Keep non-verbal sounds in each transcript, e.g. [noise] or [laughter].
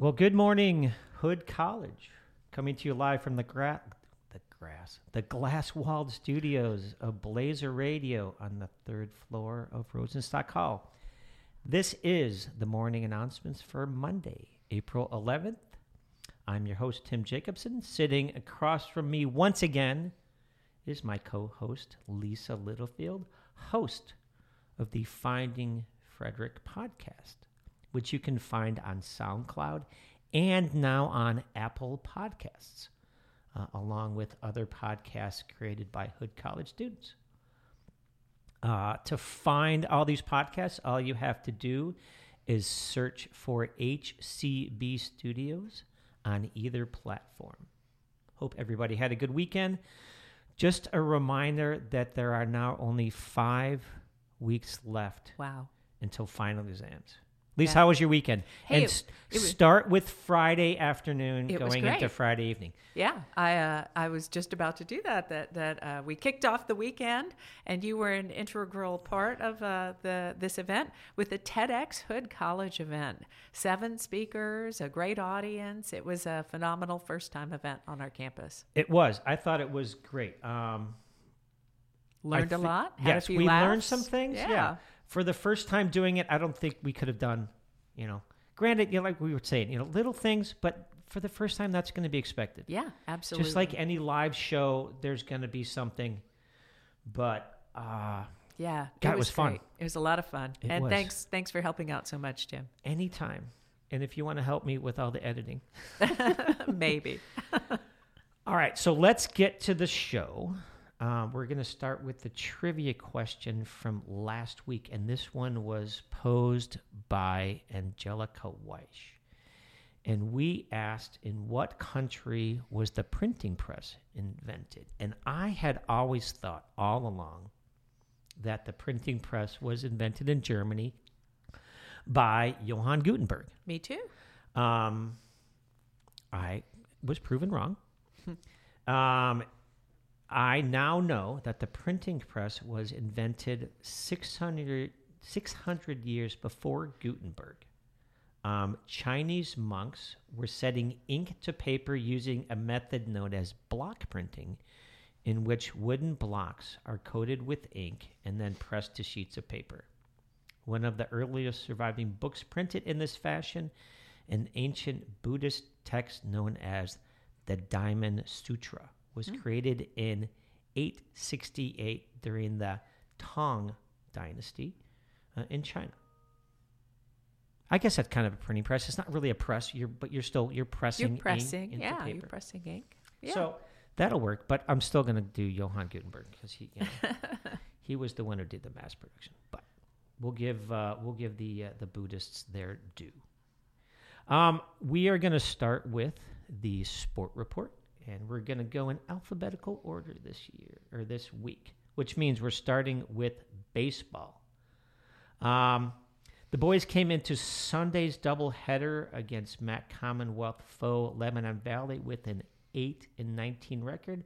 Well, good morning, Hood College. Coming to you live from the gra- the grass, the glass-walled studios of Blazer Radio on the third floor of Rosenstock Hall. This is the morning announcements for Monday, April 11th. I'm your host, Tim Jacobson. Sitting across from me once again is my co-host, Lisa Littlefield, host of the Finding Frederick podcast, which you can find on SoundCloud and now on Apple Podcasts, uh, along with other podcasts created by Hood College students. Uh, to find all these podcasts, all you have to do is search for HCB Studios on either platform. Hope everybody had a good weekend. Just a reminder that there are now only five weeks left Wow. until final exams. Lisa, Yeah. how was your weekend? Hey, and it- s- it was- start with Friday afternoon going into. Friday evening. Yeah, I uh, I was just about to do that. That that uh, we kicked off the weekend, and you were an integral part of uh, the this event with the TEDx Hood College event. Seven speakers, a great audience. It was a phenomenal first time event on our campus. It was. I thought it was great. Um, Learned a lot. Had yes, a few we laughs. learned some things. Yeah. For the first time doing it, I don't think we could have done, you know, granted, you know, like we were saying, you know, little things, but for the first time, that's going to be expected. Yeah, absolutely. Just like any live show, there's going to be something, but uh, yeah, God, it was fun. great. It was a lot of fun. It and was. thanks thanks for helping out so much, Jim. anytime. And if you want to help me with all the editing. [laughs] Maybe. [laughs] All right, so let's get to the show. Um, we're going to start with the trivia question from last week, and this one was posed by Angelica Weish. And we asked, in what country was the printing press invented? And I had always thought all along that the printing press was invented in Germany by Johann Gutenberg. Me too. Um, I was proven wrong. [laughs] um, I now know that the printing press was invented 600, 600 years before Gutenberg. Um, Chinese monks were setting ink to paper using a method known as block printing, in which wooden blocks are coated with ink and then pressed to sheets of paper. One of the earliest surviving books printed in this fashion, an ancient Buddhist text known as the Diamond Sutra, was created in 868 during the Tang Dynasty uh, in China. I guess that's kind of a printing press. It's not really a press, you're, but you're still you're pressing, You're ink pressing. into Yeah, paper. you're pressing ink. Yeah. So that'll work, but I'm still going to do Johann Gutenberg because he you know, [laughs] he was the one who did the mass production. But we'll give uh, we'll give the uh, the Buddhists their due. Um, we are going to start with the sport report, and we're going to go in alphabetical order this year or this week, which means we're starting with baseball. Um, the boys came into Sunday's doubleheader against MAC Commonwealth foe Lebanon Valley with an 8 and 19 record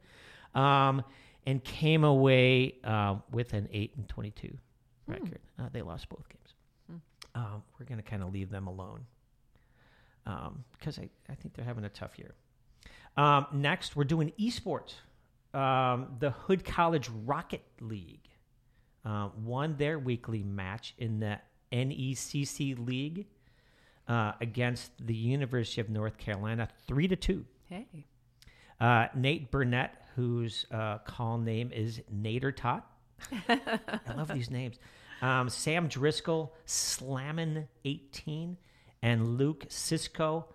um, and came away uh, with an 8 and 22 record. Uh, they lost both games. Um, we're going to kind of leave them alone because I, I think they're having a tough year. Um, next, we're doing esports. Um, the Hood College Rocket League uh, won their weekly match in the NECC League uh, against the University of North Carolina, three to two. hey. Uh, Nate Burnett, whose uh, call name is Nader Tot. [laughs] I love these names. Um, Sam Driscoll, Slammin 18, and Luke Cisco,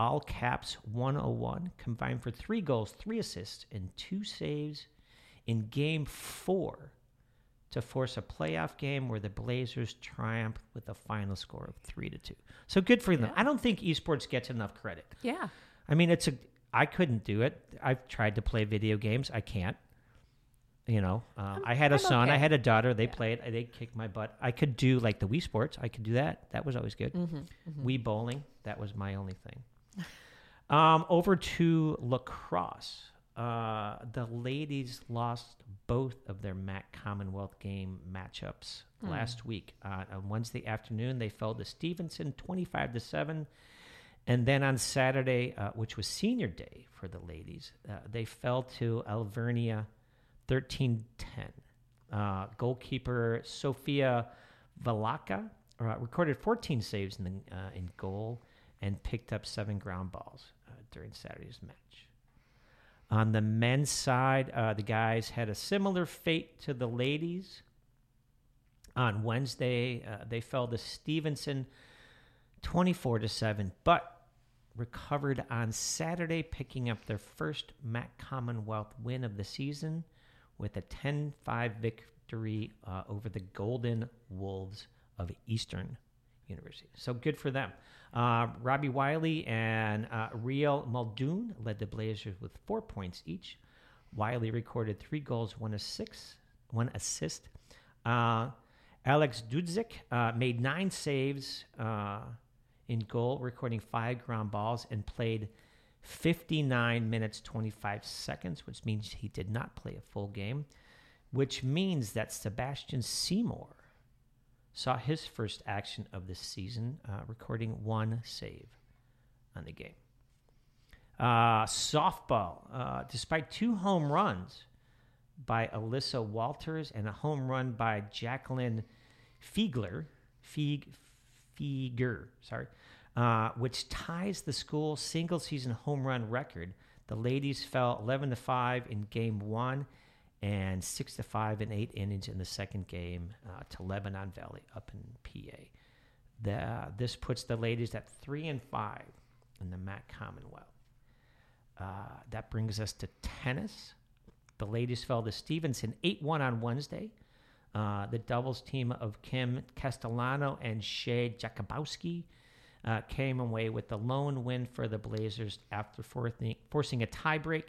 all caps 101, combined for three goals, three assists, and two saves in game four to force a playoff game where the Blazers triumphed with a final score of three to two. So good for them. Yeah. I don't think esports gets enough credit. Yeah. I mean, it's a. I couldn't do it. I've tried to play video games. I can't. You know, uh, I had a I'm son. I had a daughter. They Yeah. played. They kicked my butt. I could do like the Wii Sports. I could do that. That was always good. Mm-hmm. Wii bowling. That was my only thing. Um, over to lacrosse. Uh, the ladies lost both of their MAC Commonwealth game matchups last week. Uh, on Wednesday afternoon, they fell to Stevenson twenty-five to seven, And then on Saturday, uh, which was senior day for the ladies, uh, they fell to Alvernia 13 10. Uh, goalkeeper Sofia Valaka uh, recorded 14 saves in, the, uh, in goal and picked up seven ground balls during Saturday's match. On the men's side, uh, the guys had a similar fate to the ladies. On Wednesday, uh, they fell to Stevenson 24 to 7, but recovered on Saturday, picking up their first MAC Commonwealth win of the season with a 10 5 victory uh, over the Golden Wolves of Eastern University. So good for them. Uh, Robbie Wiley and uh, Riel Muldoon led the Blazers with four points each. Wiley recorded three goals, one assist. One assist. Uh, Alex Dudzik uh, made nine saves uh, in goal, recording five ground balls, and played 59 minutes 25 seconds, which means he did not play a full game, which means that Sebastian Seymour saw his first action of the season, uh, recording one save on the game. Uh, softball, uh, despite two home runs by Alyssa Walters and a home run by Jacqueline Fiegler, Fieg, Fieger, sorry, uh, which ties the school single season home run record. The ladies fell 11 to 5 in game one and 6 to 5 in eight innings in the second game uh, to Lebanon Valley up in PA. The, this puts the ladies at 3 and 5 in the MAC Commonwealth. Uh, that brings us to tennis. The ladies fell to Stevenson 8 1 on Wednesday. Uh, the doubles team of Kim Castellano and Shay Jakubowski uh, came away with the lone win for the Blazers after forcing a tiebreak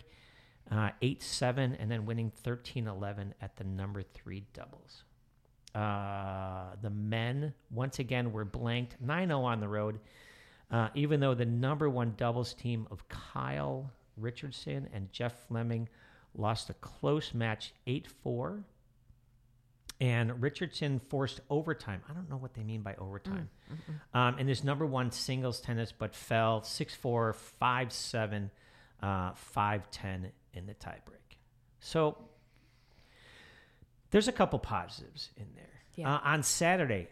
uh, 8 7, and then winning 13 11 at the number three doubles. Uh, the men, once again, were blanked 9 0 on the road, uh, even though the number one doubles team of Kyle Richardson and Jeff Fleming lost a close match 8 4. And Richardson forced overtime. I don't know what they mean by overtime. Mm, um, in his number one singles tennis, but fell 6 4, 5 7, uh, 5 10 in the tiebreak. So there's a couple positives in there. Yeah. Uh, on Saturday,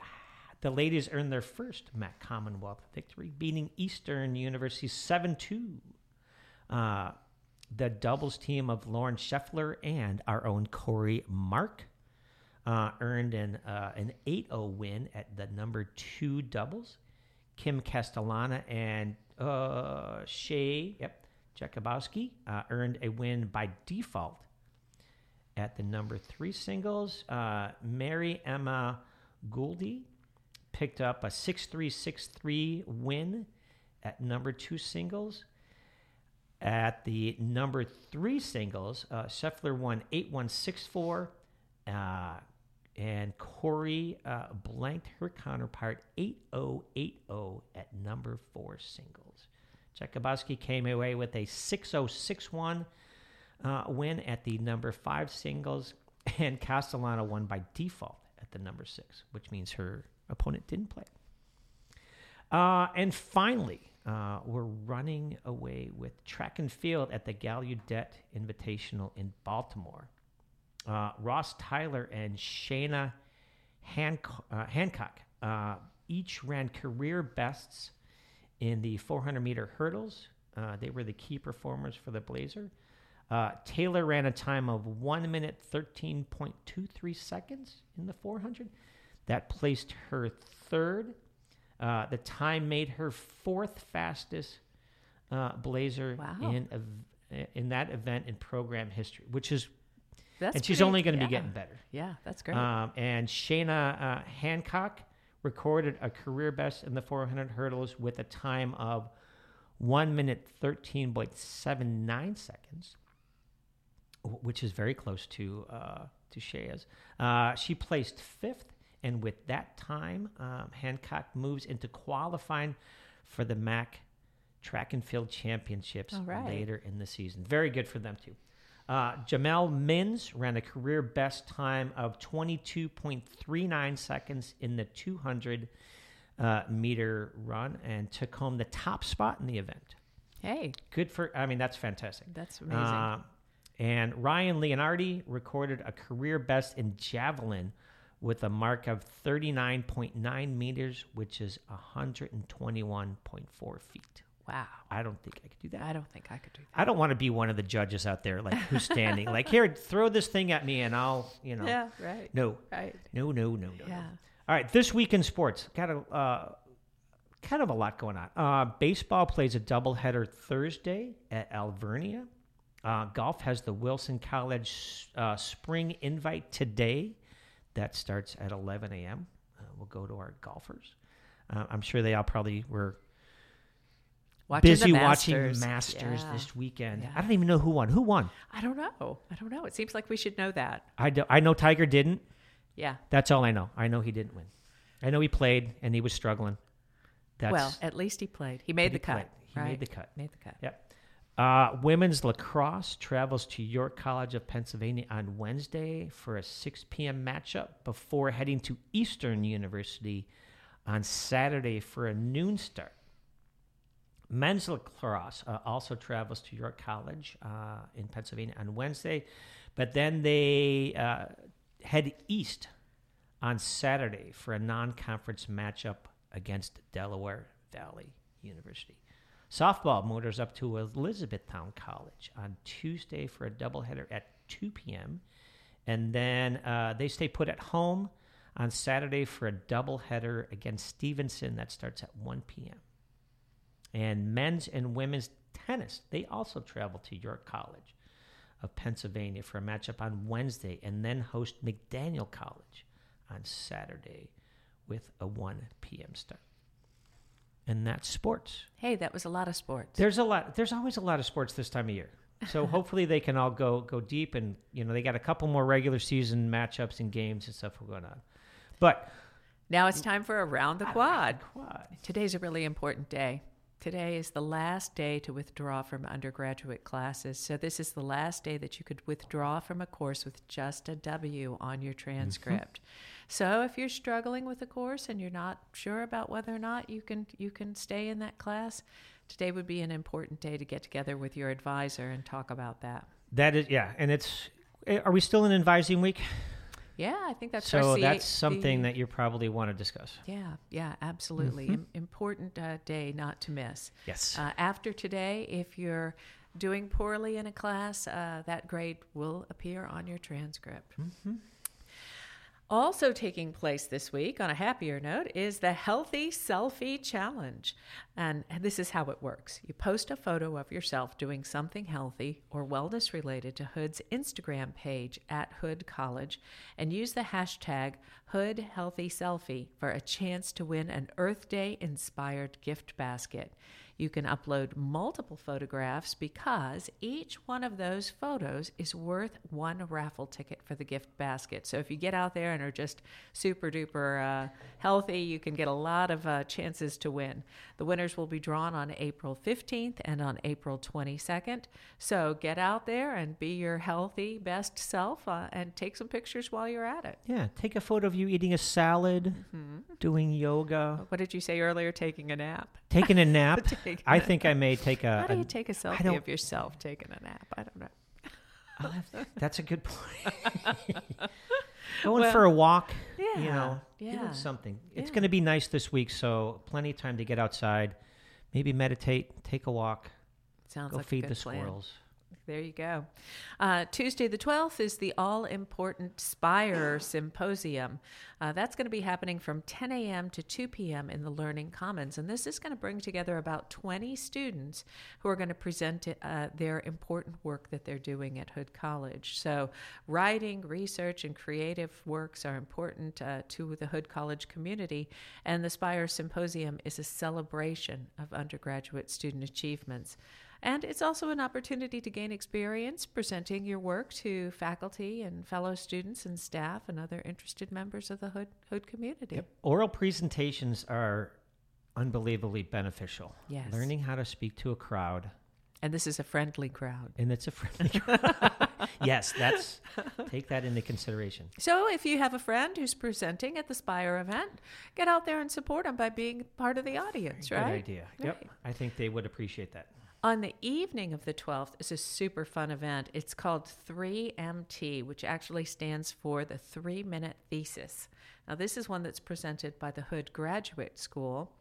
the ladies earned their first MAC Commonwealth victory, beating Eastern University 7 2. Uh, the doubles team of Lauren Scheffler and our own Corey Mark uh, earned an, uh, an 8 0 win at the number two doubles. Kim Castellana and uh, Shay, yep, Jakubowski uh, earned a win by default at the number three singles. Uh, Mary Emma Gouldy picked up a 6 3 6 3 win at number two singles. At the number three singles, uh, Scheffler won 8 1 6 4. Uh, and Corey uh, blanked her counterpart 8 0 8 0 at number four singles. Jakubowski came away with a 6061 uh, win at the number five singles, [laughs] and Castellano won by default at the number six, which means her opponent didn't play. Uh, and finally, uh, we're running away with track and field at the Gallaudet Invitational in Baltimore. Uh, Ross Tyler and Shayna Hancock, uh, Hancock uh, each ran career bests in the 400 meter hurdles. Uh, they were the key performers for the Blazer. Uh, Taylor ran a time of 1 minute 13.23 seconds in the 400. That placed her third. Uh, the time made her fourth fastest uh, Blazer wow. in, in that event in program history, which is that's and she's pretty, only going to yeah. be getting better. Yeah, that's great. Um, and Shayna uh, Hancock recorded a career best in the 400 hurdles with a time of 1 minute 13.79 seconds, which is very close to, uh, to Shea's. Uh, she placed fifth, and with that time, um, Hancock moves into qualifying for the MAC Track and Field Championships right. later in the season. Very good for them, too. Uh, Jamel Mins ran a career best time of 22.39 seconds in the 200. uh, meter run and took home the top spot in the event. Hey, Good for, I mean, that's fantastic. that's amazing. Uh, and Ryan Leonardi recorded a career best in javelin with a mark of 39.9 meters, which is 121.4 feet. Wow. I don't think I could do that. I don't think I could do that. I don't want to be one of the judges out there, like who's standing, like here, throw this thing at me, and I'll, you know. Yeah, right. no, Right. no, no, no, no. Yeah. All right, this week in sports, got a uh, kind of a lot going on. Uh, baseball plays a doubleheader Thursday at Alvernia. Uh, golf has the Wilson College uh, Spring Invite today. That starts at 11 a.m. Uh, we'll go to our golfers. Uh, I'm sure they all probably were Watching busy the watching Masters. Masters Yeah. this weekend. Yeah. I don't even know who won. Who won? I don't know. I don't know. It seems like we should know that. I, do, I know Tiger didn't. Yeah. That's all I know. I know he didn't win. I know he played and he was struggling. That's, well, at least he played. He made he the cut. played. He right? made the cut. Made the cut. Yep. Uh, women's lacrosse travels to York College of Pennsylvania on Wednesday for a 6 p.m. matchup before heading to Eastern University on Saturday for a noon start. Men's lacrosse uh, also travels to York College uh, in Pennsylvania on Wednesday, but then they uh, head east on Saturday for a non conference matchup against Delaware Valley University. Softball motors up to Elizabethtown College on Tuesday for a doubleheader at 2 p.m. And then uh, they stay put at home on Saturday for a doubleheader against Stevenson that starts at 1 p.m. And men's and women's tennis, they also travel to York College of Pennsylvania for a matchup on Wednesday and then host McDaniel College on Saturday with a 1 p.m. start. And that's sports. Hey, that was a lot of sports. There's a lot. There's always a lot of sports this time of year. So [laughs] hopefully they can all go go deep, and you know they got a couple more regular season matchups and games and stuff going on. But now it's time for Around the Quad. quad. Today's a really important day. Today is the last day to withdraw from undergraduate classes. So, this is the last day that you could withdraw from a course with just a W on your transcript. So, if you're struggling with a course and you're not sure about whether or not you can you can stay in that class, today would be an important day to get together with your advisor and talk about that. That is yeah, and it's. eh, Are we still in advising week? Yeah, I think that's so that's something the- that you probably want to discuss. Yeah, yeah, absolutely. Im- important uh, day not to miss. Yes. Uh, after today, if you're doing poorly in a class, uh, that grade will appear on your transcript. Also taking place this week, on a happier note, is the Healthy Selfie Challenge. And this is how it works you post a photo of yourself doing something healthy or wellness related to Hood's Instagram page at Hood College and use the hashtag Hood Healthy Selfie for a chance to win an Earth Day inspired gift basket. You can upload multiple photographs because each one of those photos is worth one raffle ticket for the gift basket. So if you get out there and are just super duper uh, healthy, you can get a lot of uh, chances to win. The winners will be drawn on April 15th and on April 22nd. So get out there and be your healthy best self uh, and take some pictures while you're at it. yeah, take a photo of you eating a salad, Mm-hmm. doing yoga, What did you say earlier? Taking a nap. Taking a nap. [laughs] Taking I a think I may take a. How do a- you take a selfie of yourself taking a nap? I don't know. Have- that's a good point. [laughs] Going Well, for a walk, yeah, you know, yeah, doing something. It's yeah. going to be nice this week, so plenty of time to get outside, maybe meditate, take a walk, Sounds go like a feed good the plan. squirrels. There you go. Uh, Tuesday the 12th is the all important Spire Symposium. Uh, that's going to be happening from 10 a.m. to 2 p.m. in the Learning Commons. And this is going to bring together about 20 students who are going to present uh, their important work that they're doing at Hood College. So, writing, research, and creative works are important uh, to the Hood College community. And the Spire Symposium is a celebration of undergraduate student achievements. And it's also an opportunity to gain experience presenting your work to faculty and fellow students and staff and other interested members of the Hood, Hood community. Oral presentations are unbelievably beneficial. Yes. Learning how to speak to a crowd And this is a friendly crowd. and it's a friendly. [laughs] Crowd. [laughs] yes, that's take that into consideration. So if you have a friend who's presenting at the Spire event, get out there and support them by being part of the audience, Good right? idea. Yep, Right. I think they would appreciate that. On the evening of the 12th is a super fun event. It's called 3MT, which actually stands for the three minute thesis. Now, this is one that's presented by the Hood Graduate School.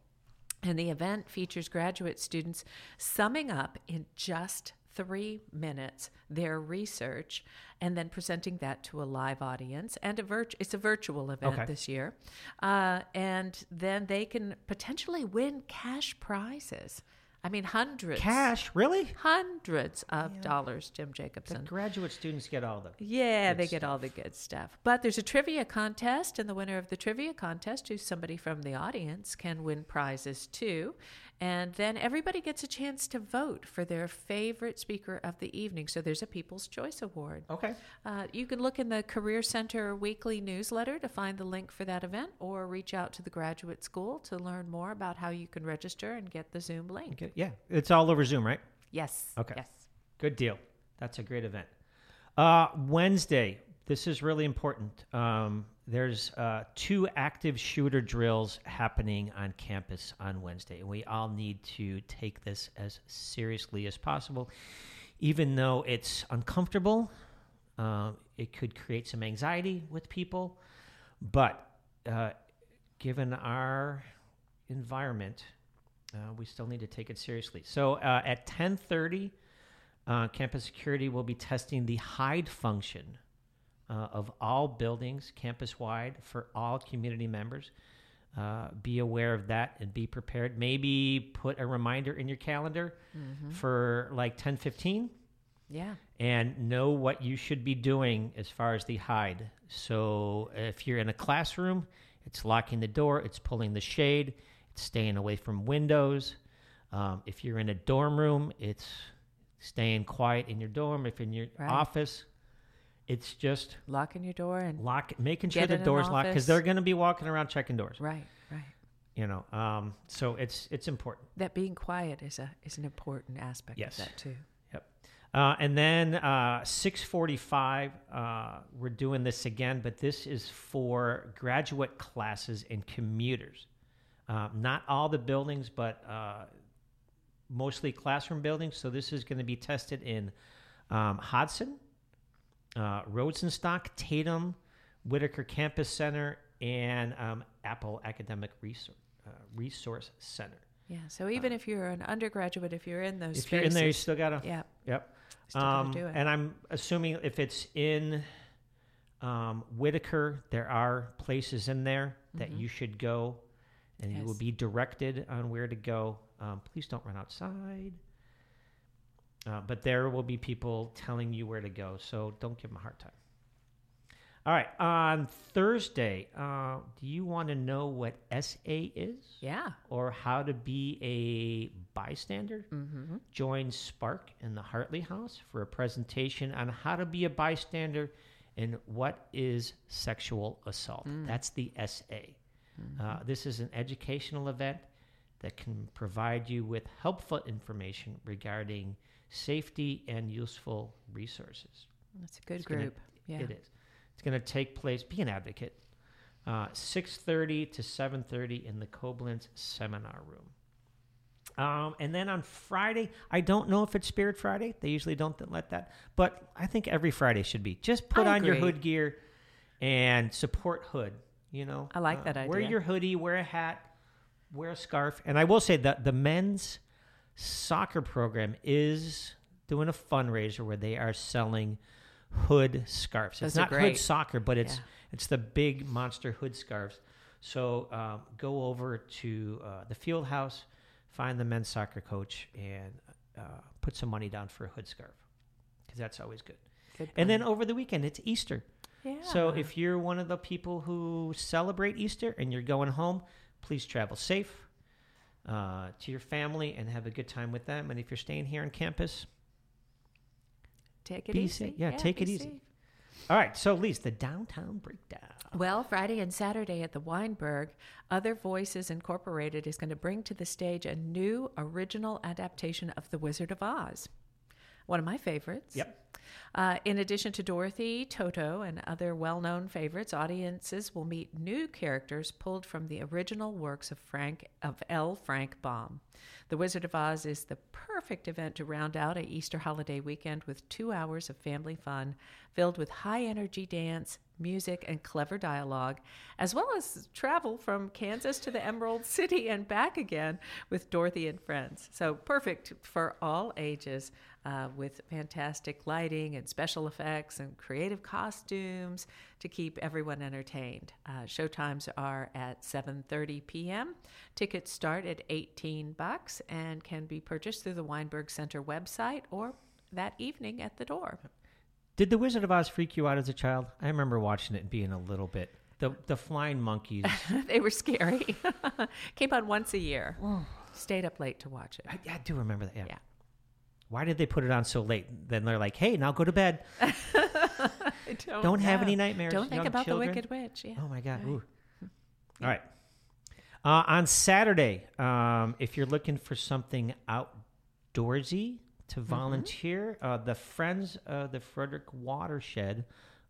And the event features graduate students summing up in just three minutes their research and then presenting that to a live audience and a virt- it's a virtual event Okay. this year uh, and then they can potentially win cash prizes i mean hundreds Cash, really? hundreds of dollars jim The jacobson graduate students get all the. yeah, they get all the good stuff. But there's a trivia contest, and the winner of the trivia contest, who's somebody from the audience, can win prizes too. And then everybody gets a chance to vote for their favorite speaker of the evening. So there's a People's Choice Award. Okay. Uh, you can look in the Career Center weekly newsletter to find the link for that event, or reach out to the graduate school to learn more about how you can register and get the Zoom link. okay. Yeah, it's all over Zoom, right? Yes. Okay. Yes. Good deal. That's a great event. Uh, Wednesday. This is really important. Um, there's uh, two active shooter drills happening on campus on Wednesday, and we all need to take this as seriously as possible, even though it's uncomfortable. Uh, it could create some anxiety with people, but uh, given our environment, uh, we still need to take it seriously. So uh, at 10:30. Uh, campus security will be testing the hide function uh, of all buildings campus wide for all community members. Uh, be aware of that and be prepared. Maybe put a reminder in your calendar for like 10 15 Yeah. and know what you should be doing as far as the hide. So if you're in a classroom, it's locking the door, it's pulling the shade, it's staying away from windows. Um, if you're in a dorm room, it's staying quiet in your dorm. If in your Right. office, it's just Locking your door and lock, making sure the doors locked because they're going to be walking around checking doors. right, right. You know, um, so it's it's important. that being quiet is a is an important aspect Yes. of that too. Uh, and then uh, 645, uh, we're doing this again, but this is for graduate classes and commuters. Uh, not all the buildings, but uh, mostly classroom buildings. So this is going to be tested in um, Hodson, uh, Rosenstock, Tatem, Whitaker Campus Center, and um, Apple Academic Resource, uh, Resource Center. Yeah. So even if you're an undergraduate, if you're in those If spaces, you're in there, you still got to. yeah, Yep. gotta Um, do it. And I'm assuming if it's in um, Whitaker, there are places in there that Mhm. you should go, and you will be directed on where to go. Um, please don't run outside. Uh, but there will be people telling you where to go, so don't give them a hard time. All right. On Thursday, uh, do you want to know what SA is yeah. or how to be a bystander? Mm-hmm. join Spark in the Hartley House for a presentation on how to be a bystander and what is sexual assault. Mm. That's the SA. Uh, this is an educational event that can provide you with helpful information regarding safety and useful resources. That's a good It's gonna- group. yeah. It is. It's going to take place. Be an advocate. Uh, Six thirty to seven thirty in the Coblentz seminar room. Um, and then on Friday, I don't know if it's Spirit Friday. They usually don't let that, but I think every Friday should be. Just put I on your hood gear and support Hood. You know, I like that idea. Wear your hoodie, wear a hat, wear a scarf. And I will say that the men's soccer program is doing a fundraiser where they are selling hood scarves. Those it's not hood soccer, but it's Yeah. it's the big monster hood scarves. So um, go over to uh, the field house, find the men's soccer coach, and uh, put some money down for a hood scarf because that's always good. Good And then over the weekend, it's Easter. yeah. So if you're one of the people who celebrate Easter and you're going home, please travel safe uh, to your family and have a good time with them. And if you're staying here on campus, take it be easy, safe. Yeah, take be it easy. safe. All right, so Lise, the downtown breakdown. Well, Friday and Saturday at the Weinberg, Other Voices Incorporated is going to bring to the stage a new original adaptation of The Wizard of Oz. One of my favorites. Yep. Uh, in addition to Dorothy, Toto, and other well known favorites, audiences will meet new characters pulled from the original works of Frank of L. Frank Baum. The Wizard of Oz is the perfect event to round out a Easter holiday weekend with two hours of family fun filled with high energy dance, music, and clever dialogue, as well as travel from Kansas to the Emerald City and back again with Dorothy and friends. So perfect for all ages uh, with fantastic lighting and special effects and creative costumes to keep everyone entertained. Uh, showtimes are at 7:30 p.m. Tickets start at 18 bucks and can be purchased through the Weinberg Center website or that evening at the door. Did The Wizard of Oz freak you out as a child? I remember watching it and being a little bit. The, the flying monkeys. [laughs] they were scary. [laughs] Came on once a year. Stayed up late to watch it. I, I do remember that. Yeah. Yeah. Why did they put it on so late? Then they're like, hey, now go to bed. [laughs] Don't, Don't have any nightmares. Don't think about children. the Wicked Witch. Yeah. Oh my God. Right. Ooh. All right. Uh, on Saturday, um, if you're looking for something outdoorsy to Mm-hmm. volunteer, uh, the Friends of the Frederick Watershed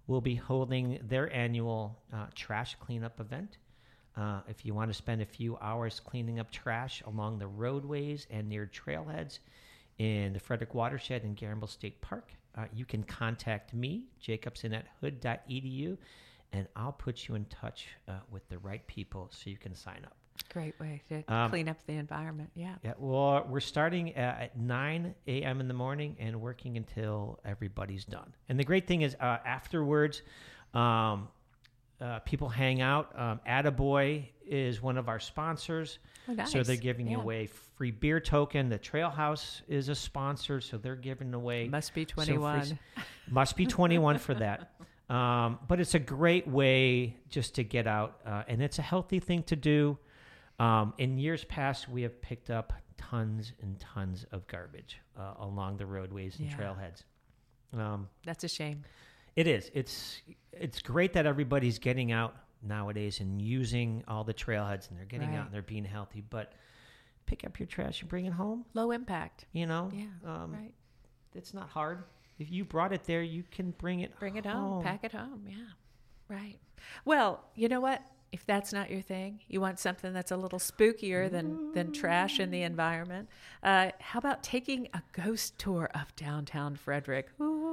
will be holding their annual uh, trash cleanup event. Uh, if you want to spend a few hours cleaning up trash along the roadways and near trailheads in the Frederick Watershed in Gambrill State Park, uh, you can contact me, Jacobson at hood.edu, and I'll put you in touch uh, with the right people so you can sign up. Great way to Um, clean up the environment. Yeah. Yeah, well, we're starting uh, at 9 a.m. in the morning and working until everybody's done. And the great thing is, uh, afterwards, um, uh, people hang out. Um, Attaboy is one of our sponsors. Oh, nice. So they're giving Yeah. away free beer token. The Trail House is a sponsor, so they're giving away Must be so free- 21. must be 21 for that. [laughs] Um, but it's a great way just to get out, uh, and it's a healthy thing to do. Um, in years past, we have picked up tons and tons of garbage uh, along the roadways and Yeah. trailheads. Um, That's a shame. It is. It's it's great that everybody's getting out nowadays and using all the trailheads, and they're getting Right. out and they're being healthy. But pick up your trash and bring it home. Low impact. You know, Yeah. um, right. it's not hard. If you brought it there, you can bring it. Bring it home. Pack it home. Yeah. Right. Well, you know what? If that's not your thing, you want something that's a little spookier than, than trash in the environment. Uh, how about taking a ghost tour of downtown Frederick? Ooh.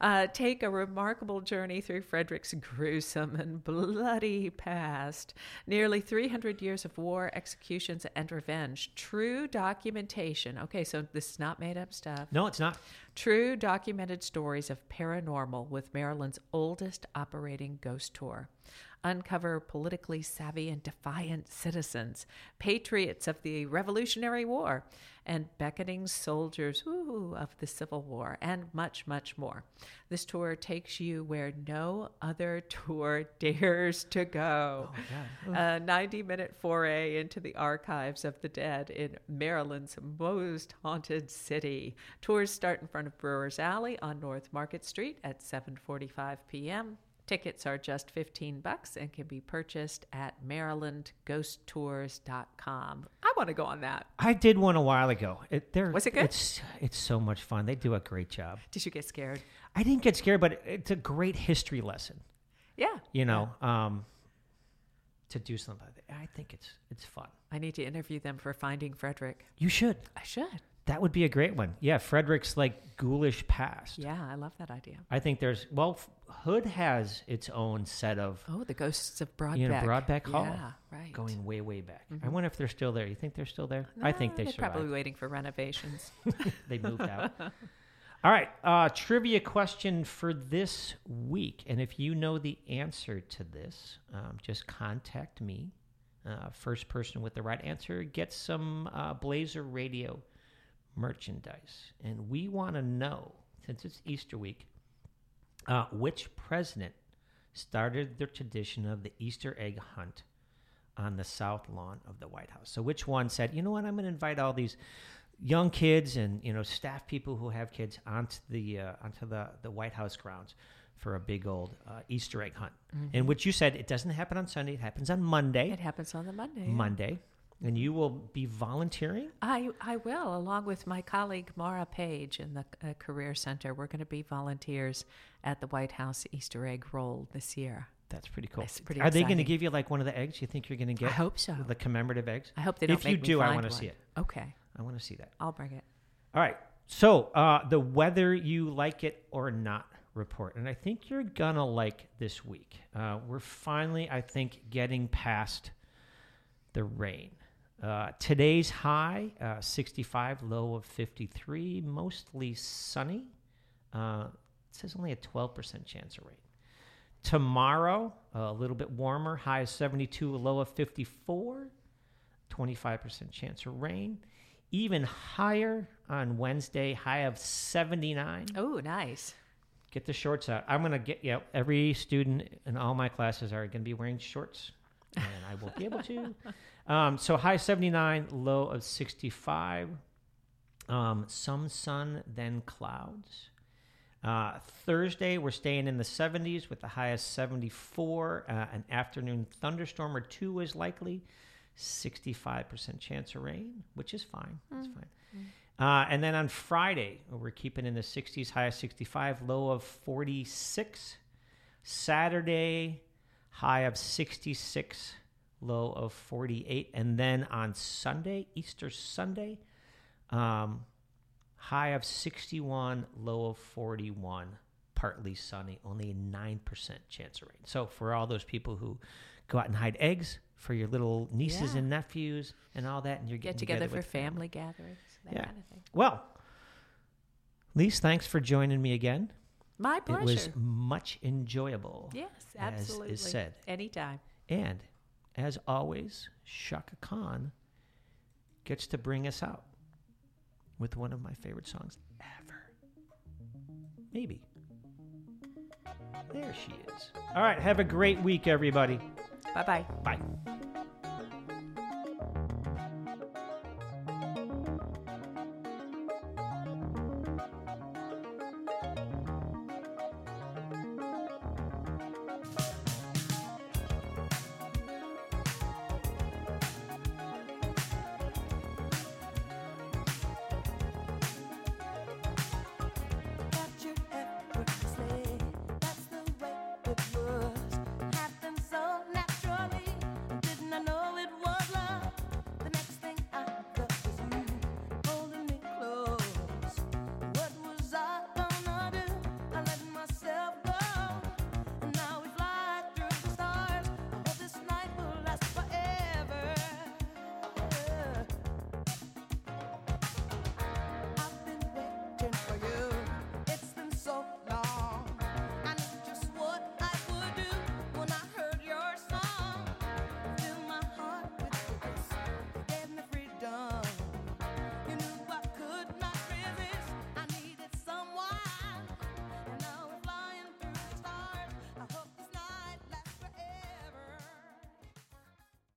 Uh, take a remarkable journey through Frederick's gruesome and bloody past. Nearly 300 years of war, executions, and revenge. True documentation. Okay, so this is not made up stuff. No, it's not. True documented stories of paranormal with Maryland's oldest operating ghost tour. Uncover politically savvy and defiant citizens, patriots of the Revolutionary War, and beckoning soldiers ooh, of the Civil War, and much, much more. This tour takes you where no other [laughs] tour dares to go. Oh a 90 minute foray into the archives of the dead in Maryland's most haunted city. Tours start in front of Brewers Alley on North Market Street at 7:45 p.m. Tickets are just 15 bucks and can be purchased at marylandghosttours.com. I want to go on that. I did one a while ago. It, Was it good? It's it's so much fun. They do a great job. Did you get scared? I didn't get scared, but it's a great history lesson. Yeah. You know, um, to do something. I think it's it's fun. I need to interview them for Finding Frederick. You should. I should. That would be a great one. Yeah, Frederick's like ghoulish past. Yeah, I love that idea. I think there's well, Hood has its own set of Oh, the ghosts of Brodbeck. you know Brodbeck Hall Yeah, right. going way way back. I wonder if they're still there. You think they're still there? I think they they're survived. probably waiting for renovations. [laughs] they moved out. [laughs] All right, uh, trivia question for this week, and if you know the answer to this, um, just contact me. Uh, first person with the right answer gets some uh, Blazer Radio merchandise, and we want to know since it's Easter week, uh, which president started the tradition of the Easter egg hunt on the south lawn of the White House. So, which one said, you know what, I'm going to invite all these young kids and you know staff people who have kids onto the uh, onto the the White House grounds for a big old uh, Easter egg hunt. And which you said it doesn't happen on Sunday; it happens on Monday. It happens on the Monday. Monday, and you will be volunteering. I, I will, along with my colleague Mara Page in the uh, Career Center. We're going to be volunteers at the White House Easter egg roll this year. That's pretty cool. It's pretty Are they going to give you like one of the eggs? You think you're going to get? I hope so. The commemorative eggs. I hope they don't If you do, I wanna see it. Okay, I want to see that. I'll bring it. All right. So uh, the whether you like it or not report, and I think you're gonna like this week. Uh, we're finally, I think, getting past the rain. Uh, today's high, uh, 65, low of 53, mostly sunny. Uh, it says only a 12% chance of rain. Tomorrow, a little bit warmer, high of 72, a low of 54, 25% chance of rain. Even higher on Wednesday, high of 79. Oh, nice. Get the shorts out. I'm going to get, yeah, every student in all my classes are going to be wearing shorts, and I will be able to. [laughs] Um, so high 79, low of 65. Um, some sun, then clouds. Uh, Thursday, we're staying in the 70s with the highest 74. Uh, an afternoon thunderstorm or two is likely. 65% chance of rain, which is fine. That's fine. Uh, and then on Friday, we're keeping in the 60s, high of 65, low of 46. Saturday, high of 66, low of 48. And then on Sunday, Easter Sunday, um, high of 61, low of 41, partly sunny, only a 9% chance of rain. So for all those people who go out and hide eggs for your little nieces Yeah. and nephews and all that, and you're Get getting together, for family gatherings, that Yeah. kind of thing. Well, Lise, thanks for joining me again. My pleasure. It was much enjoyable. yes, absolutely. as is said. Anytime. And as always, Chaka Khan gets to bring us out with one of my favorite songs ever. Maybe. There she is. All right, have a great week, everybody. Bye bye. Bye.